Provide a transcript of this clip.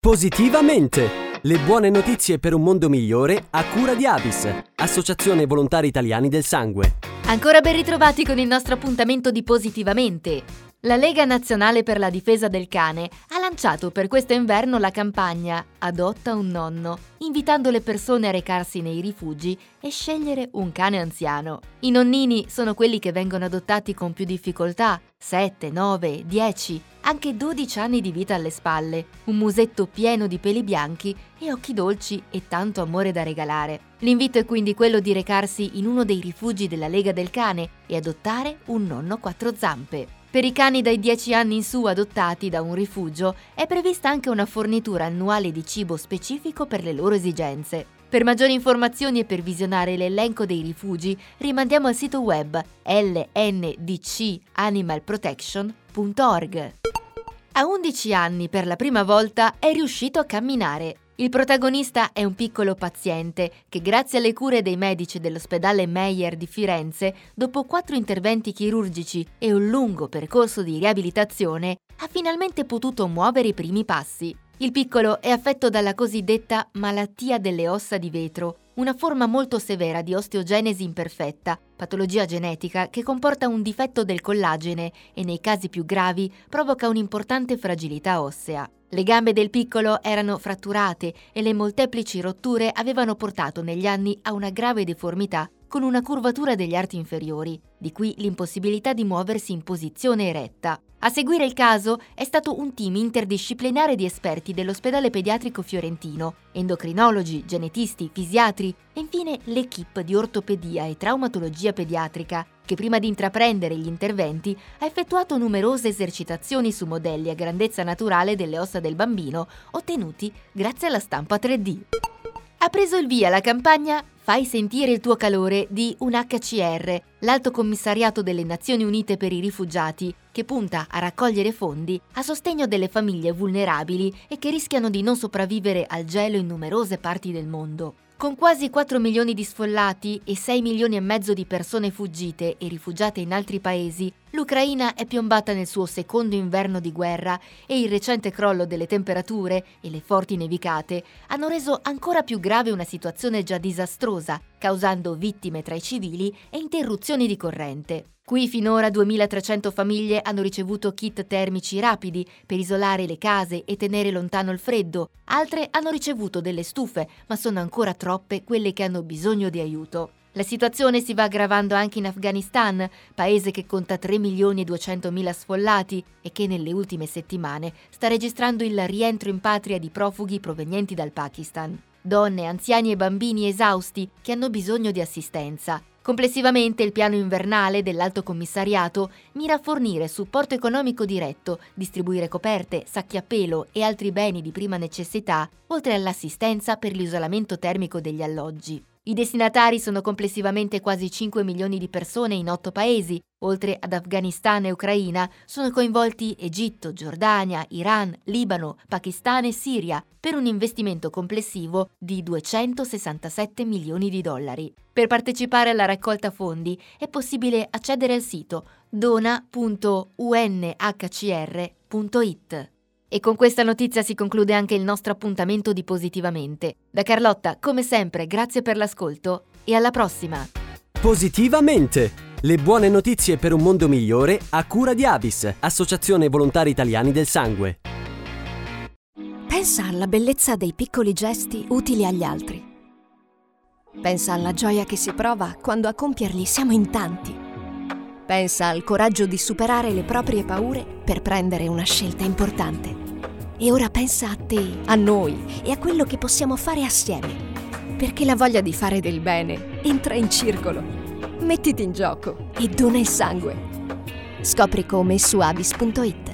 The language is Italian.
Positivamente! Le buone notizie per un mondo migliore a cura di Avis, Associazione Volontari Italiani del Sangue. Ancora ben ritrovati con il nostro appuntamento di Positivamente. La Lega Nazionale per la Difesa del Cane ha lanciato per questo inverno la campagna Adotta un nonno, invitando le persone a recarsi nei rifugi e scegliere un cane anziano. I nonnini sono quelli che vengono adottati con più difficoltà, 7, 9, 10, anche 12 anni di vita alle spalle, un musetto pieno di peli bianchi e occhi dolci e tanto amore da regalare. L'invito è quindi quello di recarsi in uno dei rifugi della Lega del Cane e adottare un nonno quattro zampe. Per i cani dai 10 anni in su adottati da un rifugio è prevista anche una fornitura annuale di cibo specifico per le loro esigenze. Per maggiori informazioni e per visionare l'elenco dei rifugi rimandiamo al sito web lndcanimalprotection.org. A 11 anni per la prima volta è riuscito a camminare. Il protagonista è un piccolo paziente che grazie alle cure dei medici dell'ospedale Meyer di Firenze, dopo quattro interventi chirurgici e un lungo percorso di riabilitazione, ha finalmente potuto muovere i primi passi. Il piccolo è affetto dalla cosiddetta malattia delle ossa di vetro, una forma molto severa di osteogenesi imperfetta, patologia genetica che comporta un difetto del collagene e nei casi più gravi provoca un'importante fragilità ossea. Le gambe del piccolo erano fratturate e le molteplici rotture avevano portato negli anni a una grave deformità con una curvatura degli arti inferiori, di cui l'impossibilità di muoversi in posizione eretta. A seguire il caso è stato un team interdisciplinare di esperti dell'ospedale pediatrico fiorentino, endocrinologi, genetisti, fisiatri e infine l'equipe di ortopedia e traumatologia pediatrica, che prima di intraprendere gli interventi ha effettuato numerose esercitazioni su modelli a grandezza naturale delle ossa del bambino, ottenuti grazie alla stampa 3D. Ha preso il via la campagna Fai sentire il tuo calore di UNHCR, l'Alto Commissariato delle Nazioni Unite per i Rifugiati, che punta a raccogliere fondi a sostegno delle famiglie vulnerabili e che rischiano di non sopravvivere al gelo in numerose parti del mondo. Con quasi 4 milioni di sfollati e 6 milioni e mezzo di persone fuggite e rifugiate in altri paesi, l'Ucraina è piombata nel suo secondo inverno di guerra e il recente crollo delle temperature e le forti nevicate hanno reso ancora più grave una situazione già disastrosa, causando vittime tra i civili e interruzioni di corrente. Qui finora 2.300 famiglie hanno ricevuto kit termici rapidi per isolare le case e tenere lontano il freddo, altre hanno ricevuto delle stufe, ma sono ancora troppe quelle che hanno bisogno di aiuto. La situazione si va aggravando anche in Afghanistan, paese che conta 3 milioni e 200 mila sfollati e che nelle ultime settimane sta registrando il rientro in patria di profughi provenienti dal Pakistan. Donne, anziani e bambini esausti che hanno bisogno di assistenza. Complessivamente il piano invernale dell'Alto Commissariato mira a fornire supporto economico diretto, distribuire coperte, sacchi a pelo e altri beni di prima necessità, oltre all'assistenza per l'isolamento termico degli alloggi. I destinatari sono complessivamente quasi 5 milioni di persone in 8 paesi. Oltre ad Afghanistan e Ucraina, sono coinvolti Egitto, Giordania, Iran, Libano, Pakistan e Siria, per un investimento complessivo di 267 milioni di dollari. Per partecipare alla raccolta fondi è possibile accedere al sito dona.unhcr.it. E con questa notizia si conclude anche il nostro appuntamento di Positivamente. Da Carlotta, come sempre, grazie per l'ascolto e alla prossima! Positivamente! Le buone notizie per un mondo migliore a cura di Avis, Associazione Volontari Italiani del Sangue. Pensa alla bellezza dei piccoli gesti utili agli altri. Pensa alla gioia che si prova quando a compierli siamo in tanti. Pensa al coraggio di superare le proprie paure per prendere una scelta importante. E ora pensa a te, a noi e a quello che possiamo fare assieme. Perché la voglia di fare del bene entra in circolo. Mettiti in gioco e dona il sangue. Scopri come su avis.it.